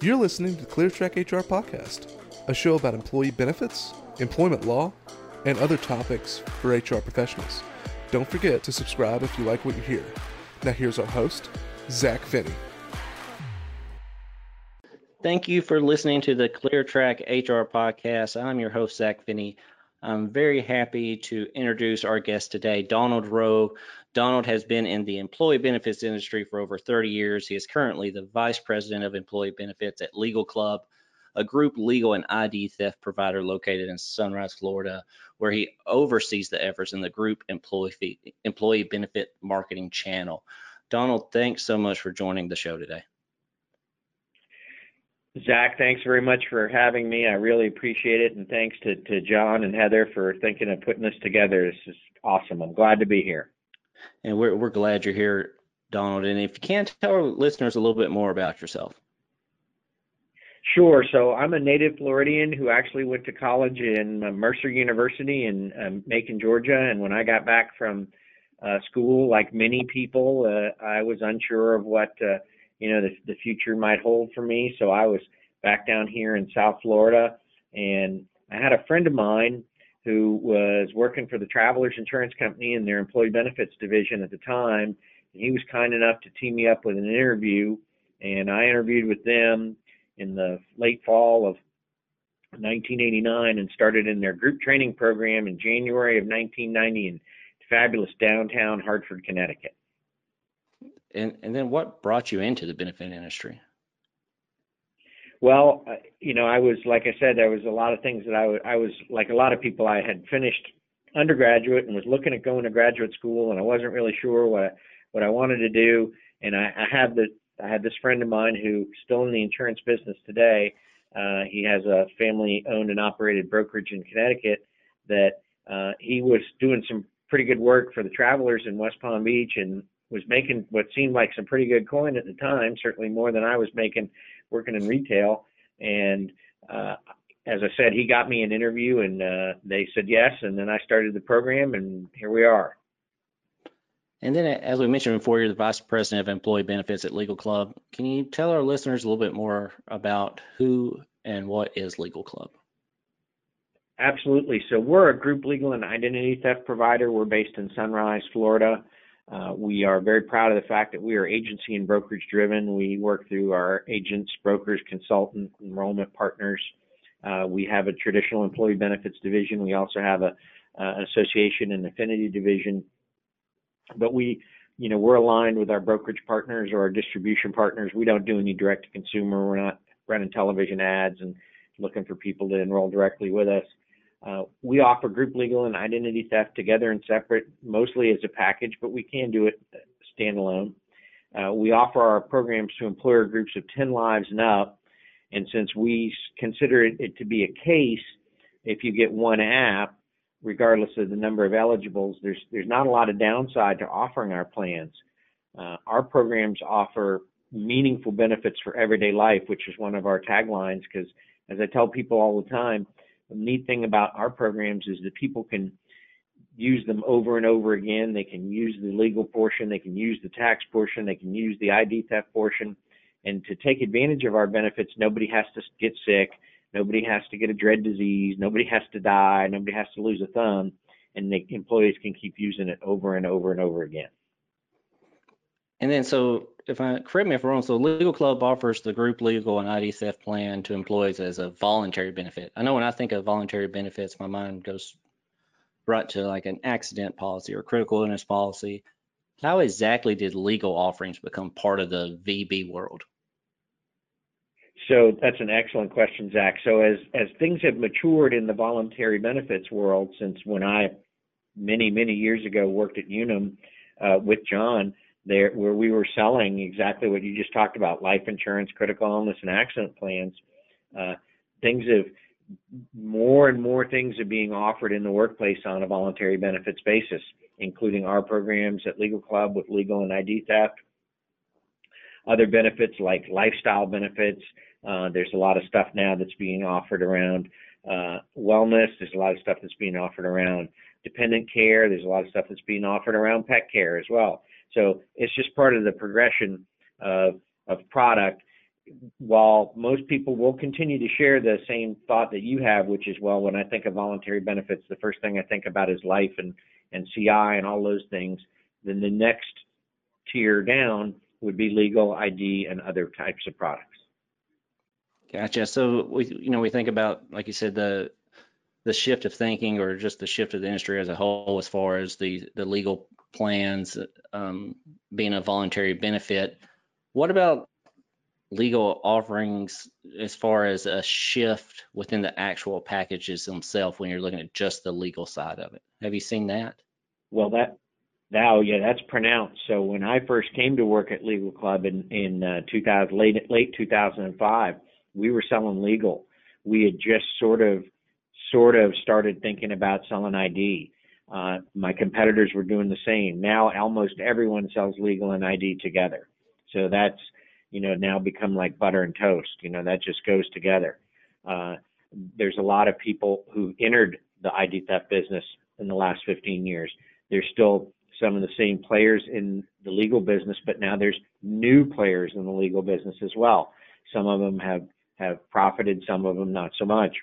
You're listening to ClearTrack HR Podcast, a show about employee benefits, employment law, and other topics for HR professionals. Don't forget to subscribe if you like what you hear. Now, here's our host, Zach Finney. Thank you for listening to the ClearTrack HR Podcast. I'm your host, Zach Finney. I'm very happy to introduce our guest today, Donald Rowe. Donald has been in the employee benefits industry for over 30 years. He is currently the Vice President of Employee Benefits at Legal Club, a group legal and ID theft provider located in Sunrise, Florida, where he oversees the efforts in the group employee, employee benefit marketing channel. Donald, thanks so much for joining the show today. Zach, thanks very much for having me. I really appreciate it. And thanks to, to John and Heather for thinking of putting this together. This is awesome. I'm glad to be here and we're we're glad you're here, Donald. And if you can tell our listeners a little bit more about yourself. Sure. So I'm a native Floridian who actually went to college in uh, Mercer University in um, Macon, Georgia. And when I got back from uh, school, like many people, uh, I was unsure of what uh, you know the, the future might hold for me. So I was back down here in South Florida, and I had a friend of mine who was working for the Travelers Insurance Company in their employee benefits division at the time. And he was kind enough to team me up with an interview, and I interviewed with them in the late fall of 1989 and started in their group training program in January of 1990 in fabulous downtown Hartford, Connecticut. And and then what brought you into the benefit industry? Well, uh, you know, I was like I said, there was a lot of things that I, I was like a lot of people. I had finished undergraduate and was looking at going to graduate school, and I wasn't really sure what what I wanted to do. And I, I had the I had this friend of mine who's still in the insurance business today. Uh, he has a family-owned and operated brokerage in Connecticut that uh, he was doing some pretty good work for the travelers in West Palm Beach and was making what seemed like some pretty good coin at the time, certainly more than I was making working in retail. And uh, as I said, he got me an interview, and uh, they said yes. And then I started the program, and here we are. And then, as we mentioned before, you're the vice president of employee benefits at Legal Club. Can you tell our listeners a little bit more about who and what is Legal Club? Absolutely. So we're a group legal and identity theft provider. We're based in Sunrise, Florida. Uh, we are very proud of the fact that we are agency and brokerage driven. We work through our agents, brokers, consultant, enrollment partners. Uh, we have a traditional employee benefits division. We also have a, uh, association and affinity division. But we, you know, we're aligned with our brokerage partners or our distribution partners. We don't do any direct to consumer. We're not running television ads and looking for people to enroll directly with us. Uh, we offer group legal and identity theft together and separate, mostly as a package, but we can do it standalone. Uh, we offer our programs to employer groups of 10 lives and up, and since we consider it, it to be a case, if you get one app, regardless of the number of eligibles, there's there's not a lot of downside to offering our plans. Uh, our programs offer meaningful benefits for everyday life, which is one of our taglines. Because as I tell people all the time, the neat thing about our programs is that people can use them over and over again. They can use the legal portion, they can use the tax portion, they can use the ID theft portion. And to take advantage of our benefits, nobody has to get sick, nobody has to get a dread disease, nobody has to die, nobody has to lose a thumb, and the employees can keep using it over and over and over again. And then, so if I correct me if I'm wrong, so Legal Club offers the group legal and ID theft plan to employees as a voluntary benefit. I know when I think of voluntary benefits, my mind goes right to like an accident policy or critical illness policy. How exactly did legal offerings become part of the VB world? So that's an excellent question, Zach. So as as things have matured in the voluntary benefits world since when I many many years ago worked at Unum uh, with John, there where we were selling exactly what you just talked about life insurance critical illness and accident plans uh, things have more and more things are being offered in the workplace on a voluntary benefits basis including our programs at legal club with legal and id theft other benefits like lifestyle benefits. Uh, there's a lot of stuff now that's being offered around uh, wellness. There's a lot of stuff that's being offered around dependent care. There's a lot of stuff that's being offered around pet care as well so it's just part of the progression of, of product. while most people will continue to share the same thought that you have, which is, well, when I think of voluntary benefits, the first thing I think about is life and, and CI and all those things, then the next tier down would be legal, ID, and other types of products. Gotcha. So we, you know, we think about, like you said, the the shift of thinking or just the shift of the industry as a whole as far as the the legal plans um, being a voluntary benefit. What about legal offerings as far as a shift within the actual packages themselves when you're looking at just the legal side of it? Have you seen that? Well, that now, yeah, that's pronounced. So when I first came to work at Legal Club in in uh, 2000, late late 2005, we were selling legal. We had just sort of sort of started thinking about selling ID. Uh, my competitors were doing the same. Now almost everyone sells legal and ID together. So that's you know now become like butter and toast. You know that just goes together. Uh, there's a lot of people who entered the ID theft business in the last 15 years. There's still some of the same players in the legal business, but now there's new players in the legal business as well. Some of them have have profited, some of them not so much.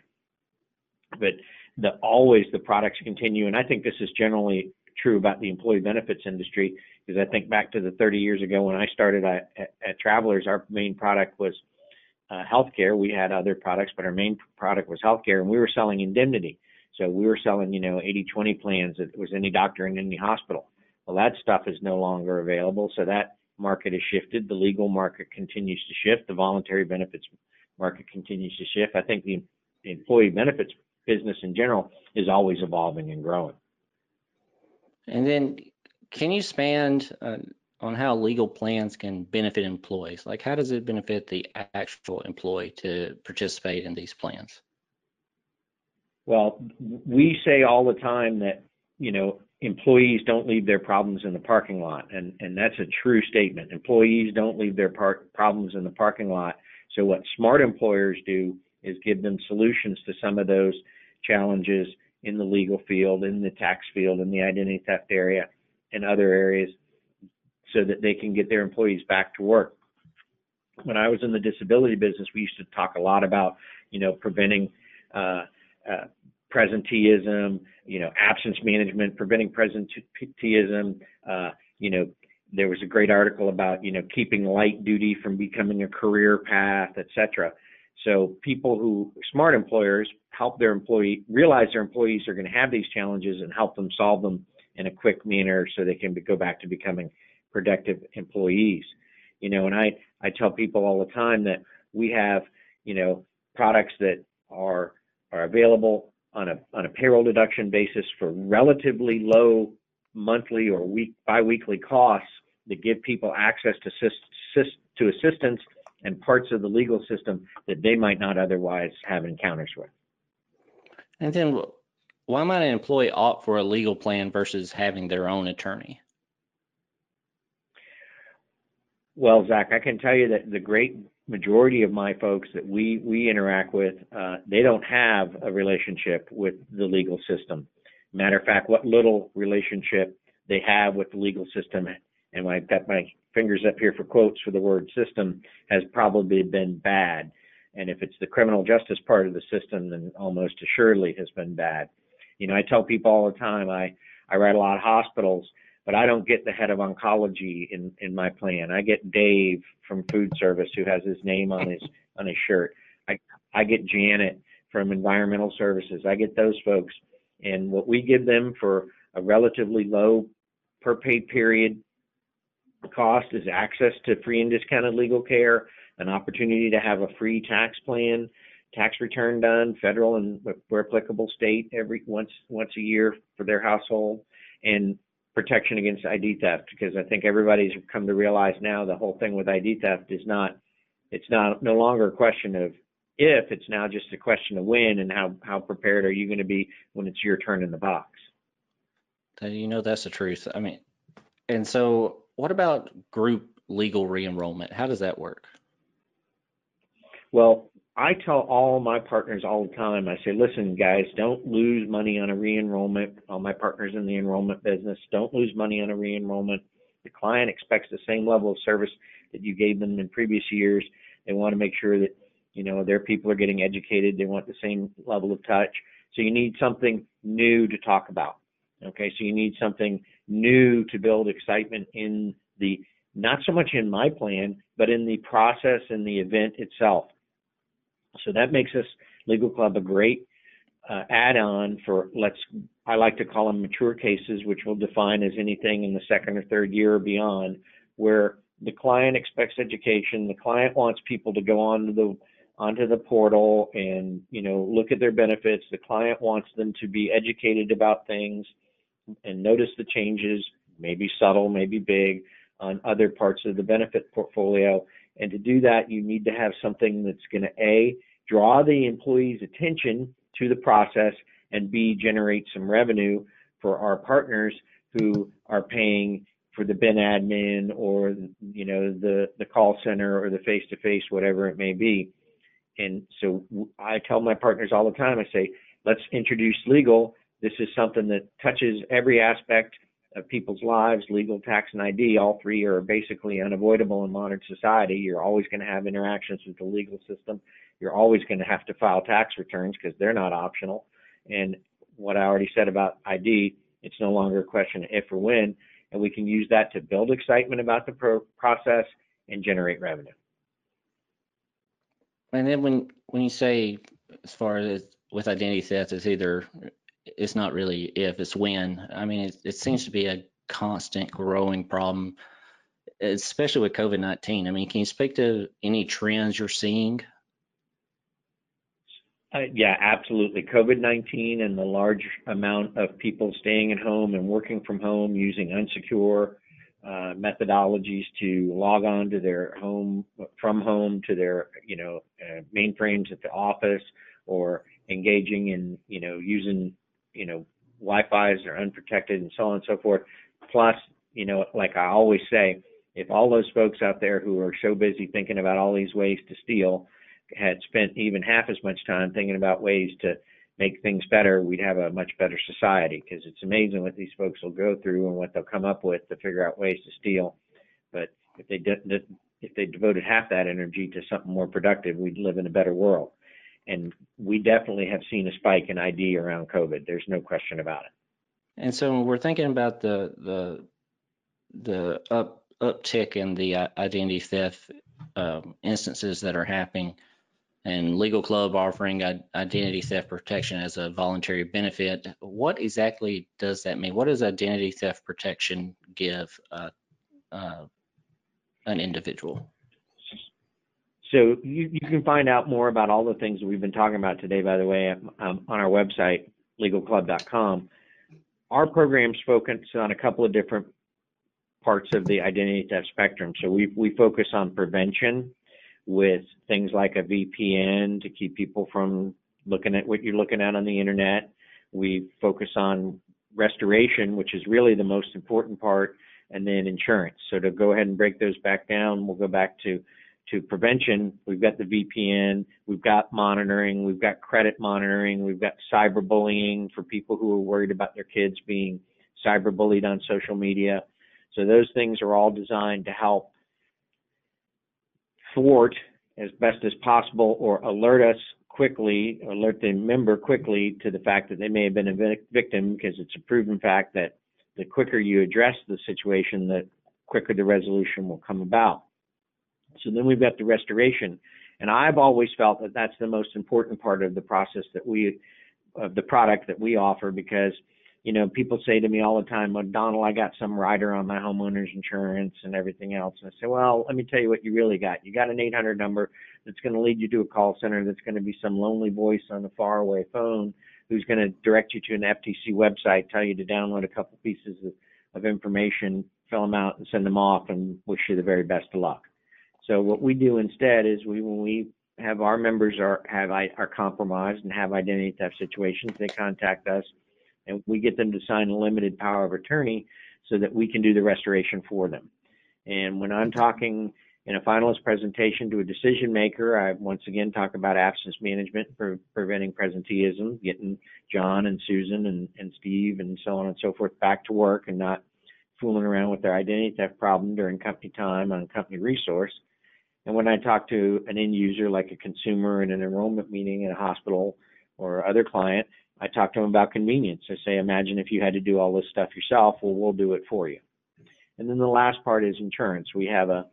But the always the products continue, and I think this is generally true about the employee benefits industry because I think back to the 30 years ago when I started at, at, at Travelers, our main product was uh, healthcare. We had other products, but our main product was healthcare, and we were selling indemnity. So we were selling, you know, 80-20 plans. It was any doctor in any hospital. Well, that stuff is no longer available. So that market has shifted. The legal market continues to shift. The voluntary benefits market continues to shift. I think the, the employee benefits business in general is always evolving and growing. And then can you expand uh, on how legal plans can benefit employees? Like how does it benefit the actual employee to participate in these plans? Well, we say all the time that, you know, employees don't leave their problems in the parking lot. And, and that's a true statement. Employees don't leave their par- problems in the parking lot. So what smart employers do is give them solutions to some of those challenges in the legal field, in the tax field, in the identity theft area, and other areas so that they can get their employees back to work. When I was in the disability business, we used to talk a lot about, you know, preventing uh, uh, presenteeism, you know, absence management, preventing presenteeism. Uh, you know, there was a great article about, you know, keeping light duty from becoming a career path, et cetera. So people who smart employers help their employee realize their employees are going to have these challenges and help them solve them in a quick manner so they can be, go back to becoming productive employees. You know, and I I tell people all the time that we have, you know, products that are are available on a on a payroll deduction basis for relatively low monthly or week biweekly costs that give people access to assist, to assistance and parts of the legal system that they might not otherwise have encounters with. And then why might an employee opt for a legal plan versus having their own attorney? Well, Zach, I can tell you that the great majority of my folks that we we interact with, uh, they don't have a relationship with the legal system. Matter of fact, what little relationship they have with the legal system, and I've got my fingers up here for quotes for the word system, has probably been bad. And if it's the criminal justice part of the system, then almost assuredly has been bad. You know, I tell people all the time, I I write a lot of hospitals but I don't get the head of oncology in in my plan. I get Dave from food service who has his name on his on his shirt. I I get Janet from environmental services. I get those folks, and what we give them for a relatively low per paid period cost is access to free and discounted legal care, an opportunity to have a free tax plan, tax return done, federal and where applicable state every once once a year for their household, and protection against ID theft because I think everybody's come to realize now the whole thing with ID theft is not it's not no longer a question of if it's now just a question of when and how how prepared are you going to be when it's your turn in the box. You know that's the truth. I mean, and so what about group legal re-enrollment? How does that work? Well, I tell all my partners all the time, I say, listen, guys, don't lose money on a re-enrollment. All my partners in the enrollment business, don't lose money on a re-enrollment. The client expects the same level of service that you gave them in previous years. They want to make sure that you know their people are getting educated. They want the same level of touch. So you need something new to talk about. Okay, so you need something new to build excitement in the not so much in my plan, but in the process and the event itself. So that makes us Legal Club a great uh, add-on for let's I like to call them mature cases, which we'll define as anything in the second or third year or beyond, where the client expects education. The client wants people to go on to the onto the portal and you know look at their benefits. The client wants them to be educated about things and notice the changes, maybe subtle, maybe big, on other parts of the benefit portfolio. And to do that, you need to have something that's going to a draw the employee's attention to the process and b generate some revenue for our partners who are paying for the ben admin or you know the the call center or the face to face whatever it may be and so i tell my partners all the time i say let's introduce legal this is something that touches every aspect of people's lives legal tax and id all three are basically unavoidable in modern society. You're always going to have interactions with the legal system. You're always going to have to file tax returns because they're not optional. And what i already said about id it's no longer a question of if or when and we can use that to build excitement about the pro- process and generate revenue. And then when when you say as far as with identity theft, it's either it's not really if it's when. I mean, it, it seems to be a constant growing problem, especially with COVID nineteen. I mean, can you speak to any trends you're seeing uh, yeah, absolutely. COVID 19 and the large amount of people staying at home and working from home using unsecure uh, methodologies to log on to their home from home to their you know uh, mainframes at the office or engaging in you know using you know Wi-Fi's are unprotected and so on and so forth. Plus, you know, like I always say, if all those folks out there who are so busy thinking about all these ways to steal had spent even half as much time thinking about ways to make things better, we'd have a much better society because it's amazing what these folks will go through and what they'll come up with to figure out ways to steal. But if they did, if they devoted half that energy to something more productive, we'd live in a better world. And we definitely have seen a spike in ID around COVID. There's no question about it. And so we're thinking about the the the up uptick in the identity theft um, instances that are happening and Legal Club offering identity theft protection as a voluntary benefit. What exactly does that mean? What does identity theft protection give uh, uh, an individual? So you, you can find out more about all the things that we've been talking about today, by the way, um, on our website, legalclub.com. Our programs focus on a couple of different parts of the identity theft spectrum. So we, we focus on prevention with things like a VPN to keep people from looking at what you're looking at on the internet. We focus on restoration, which is really the most important part, and then insurance. So to go ahead and break those back down, we'll go back to to prevention. We've got the VPN, we've got monitoring, we've got credit monitoring, we've got cyberbullying for people who are worried about their kids being cyberbullied on social media. So those things are all designed to help thwart as best as possible or alert us quickly, alert the member quickly to the fact that they may have been a victim because it's a proven fact that the quicker you address the situation, the quicker the resolution will come about. So then we've got the restoration. And I've always felt that that's the most important part of the process that we, of the product that we offer because you know, people say to me all the time, well, Donald, I got some rider on my homeowner's insurance and everything else. And I say, well, let me tell you what you really got. You got an 800 number that's going to lead you to a call center that's going to be some lonely voice on a faraway phone who's going to direct you to an FTC website, tell you to download a couple pieces of, of information, fill them out, and send them off, and wish you the very best of luck. So what we do instead is we, when we have our members are have are compromised and have identity theft situations, they contact us and we get them to sign a limited power of attorney so that we can do the restoration for them. And when I'm talking in a finalist presentation to a decision maker, I once again talk about absence management for preventing presenteeism, getting John and Susan and, and Steve and so on and so forth back to work and not fooling around with their identity theft problem during company time on company resource. And when I talk to an end user, like a consumer in an enrollment meeting in a hospital or other client, I talk to them about convenience. I say, imagine if you had to do all this stuff yourself. Well, we'll do it for you. And then the last part is insurance. We have a,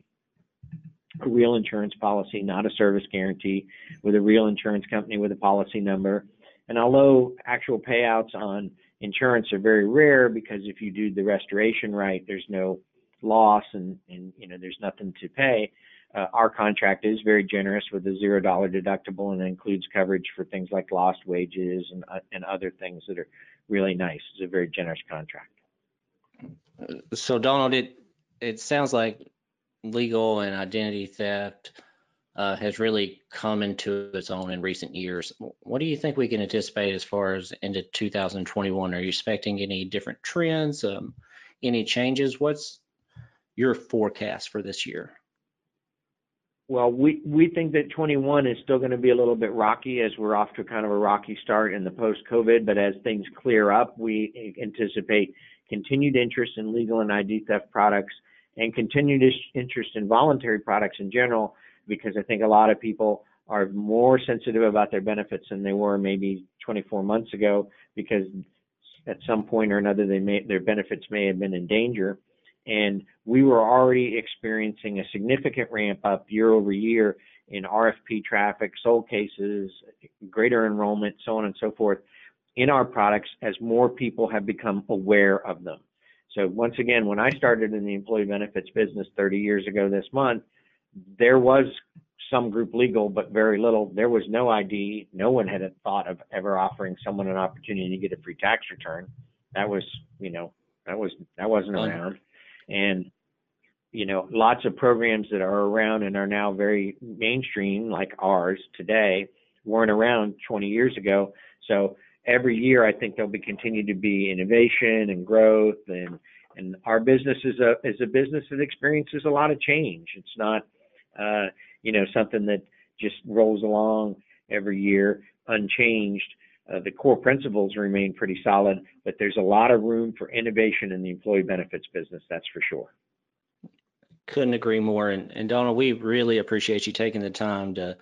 a real insurance policy, not a service guarantee, with a real insurance company with a policy number. And although actual payouts on insurance are very rare because if you do the restoration right, there's no loss and, and you know there's nothing to pay. Uh, our contract is very generous with a zero dollar deductible and includes coverage for things like lost wages and uh, and other things that are really nice. It's a very generous contract. So Donald, it it sounds like legal and identity theft uh, has really come into its own in recent years. What do you think we can anticipate as far as into 2021? Are you expecting any different trends, um, any changes? What's your forecast for this year? Well, we, we think that 21 is still going to be a little bit rocky as we're off to kind of a rocky start in the post COVID. But as things clear up, we anticipate continued interest in legal and ID theft products and continued interest in voluntary products in general, because I think a lot of people are more sensitive about their benefits than they were maybe 24 months ago, because at some point or another, they may, their benefits may have been in danger and we were already experiencing a significant ramp up year over year in RFP traffic, sold cases, greater enrollment, so on and so forth in our products as more people have become aware of them. So once again, when I started in the employee benefits business 30 years ago this month, there was some group legal, but very little. There was no ID. No one had thought of ever offering someone an opportunity to get a free tax return. That was, you know, that was that wasn't around and you know lots of programs that are around and are now very mainstream like ours today weren't around 20 years ago. So every year i think there'll be continue to be innovation and growth and and our business is a is a business that experiences a lot of change. It's not uh you know something that just rolls along every year unchanged uh, the core principles remain pretty solid, but there's a lot of room for innovation in the employee benefits business, that's for sure. Couldn't agree more. And, and we really appreciate you taking the time to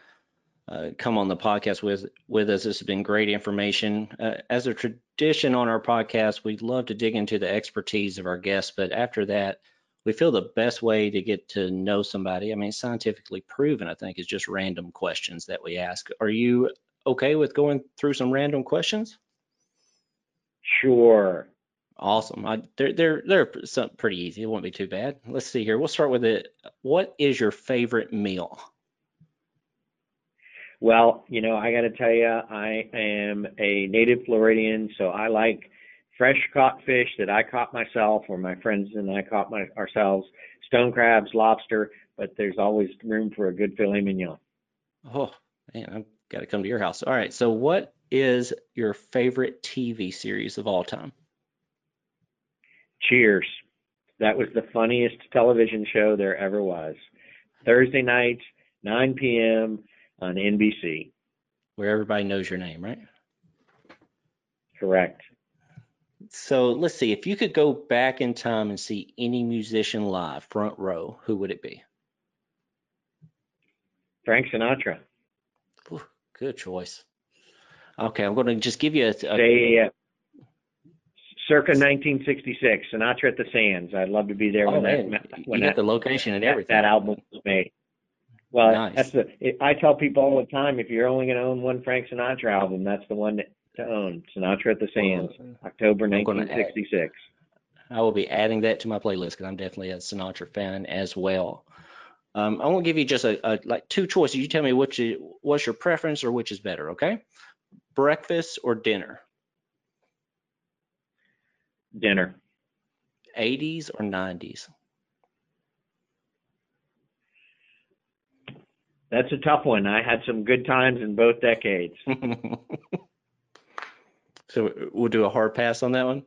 uh, come on the podcast with with us. This has been great information. Uh, as a tradition on our podcast, we love to dig into the expertise of our guests, but after that, we feel the best way to get to know somebody. I mean, scientifically proven, I think, is just random questions that we ask. Are you okay with going through some random questions? Sure. Awesome. I, they're they're they're some, pretty easy. It won't be too bad. Let's see here. We'll start with it. What is your favorite meal? Well, you know, I got to tell you, I am a native Floridian, so I like fresh caught fish that I caught myself, or my friends and I caught my, ourselves. Stone crabs, lobster, but there's always room for a good filet mignon. Oh man, I'm Got to come to your house. All right. So, what is your favorite TV series of all time? Cheers. That was the funniest television show there ever was. Thursday nights, 9 p.m. on NBC. Where everybody knows your name, right? Correct. So let's see. If you could go back in time and see any musician live, front row, who would it be? Frank Sinatra. Good choice. Okay, I'm going to just give you a. a Say, uh, circa 1966, Sinatra at the Sands. I'd love to be there oh, when man. that when you that, the location and everything. That album was made. Well, nice. that's the. It, I tell people all the time, if you're only going to own one Frank Sinatra album, that's the one to own. Sinatra at the Sands, well, October 1966. I will be adding that to my playlist because I'm definitely a Sinatra fan as well. Um, I won't give you just a, a, like two choices. You tell me which is, what's your preference or which is better, okay? Breakfast or dinner? Dinner. 80s or 90s? That's a tough one. I had some good times in both decades. so we'll do a hard pass on that one?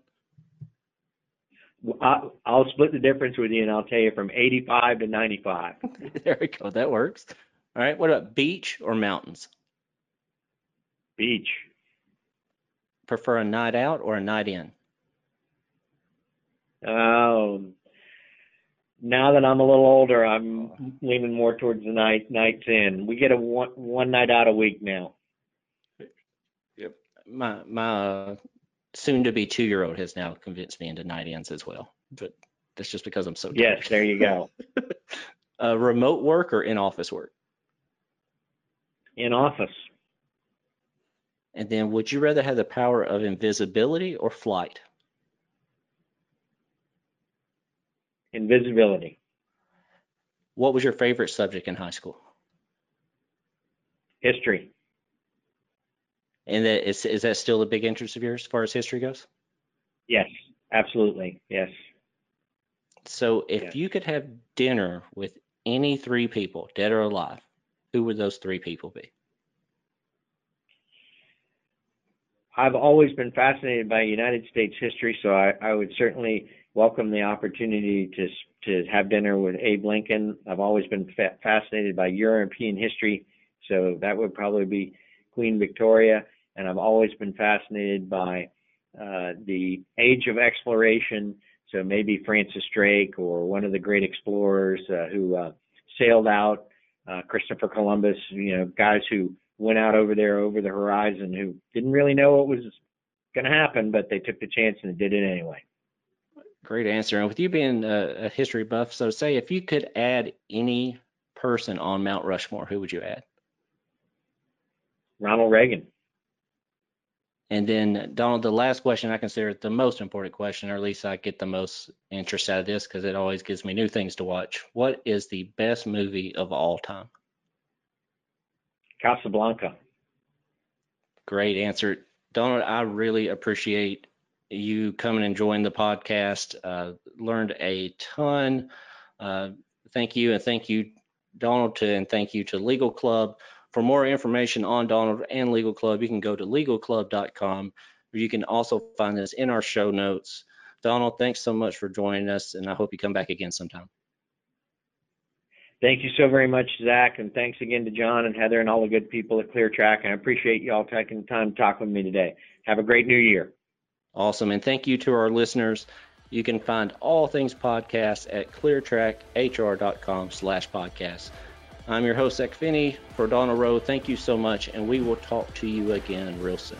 I'll split the difference with you and I'll tell you from 85 to 95. there we go. That works. All right. What about beach or mountains? Beach. Prefer a night out or a night in? Um, now that I'm a little older, I'm leaning more towards the night nights in. We get a one one night out a week now. Yep. My my uh, soon to be two year old has now convinced me into night ins as well. But that's just because I'm so tired. Yes, there you go. uh, remote work or in office work? In office. And then would you rather have the power of invisibility or flight? Invisibility. What was your favorite subject in high school? History. And that is is that still a big interest of yours as far as history goes? Yes, absolutely. Yes. So if Yes. you could have dinner with any three people, dead or alive, who would those three people be? I've always been fascinated by United States history, so I, I would certainly welcome the opportunity to to have dinner with Abe Lincoln. I've always been fa- fascinated by European history, so that would probably be Queen Victoria. And I've always been fascinated by uh, the age of exploration, so maybe Francis Drake or one of the great explorers uh, who uh, sailed out, uh, Christopher Columbus. You know, guys who went out over there over the horizon who didn't really know what was going to happen, but they took the chance and did it anyway. Great answer. And with you being a, a history buff, so say if you could add any person on Mount Rushmore, who would you add? Ronald Reagan. And then Donald, the last question I consider the most important question, or at least I get the most interest out of this because it always gives me new things to watch. What is the best movie of all time? Casablanca. Great answer. Donald, I really appreciate you coming and joining the podcast. Uh, learned a ton. Uh, thank you, and thank you, Donald, to, and thank you to Legal Club. For more information on Donald and Legal Club, you can go to legalclub.com. Or you can also find this in our show notes. Donald, thanks so much for joining us, and I hope you come back again sometime. Thank you so very much, Zach, and thanks again to John and Heather and all the good people at ClearTrack. And I appreciate you all taking the time to talk with me today. Have a great new year. Awesome. And thank you to our listeners. You can find all things podcast at cleartrackhr.com slash podcast. I'm your host, Zach Finney. For Donald Rowe, thank you so much, and we will talk to you again real soon.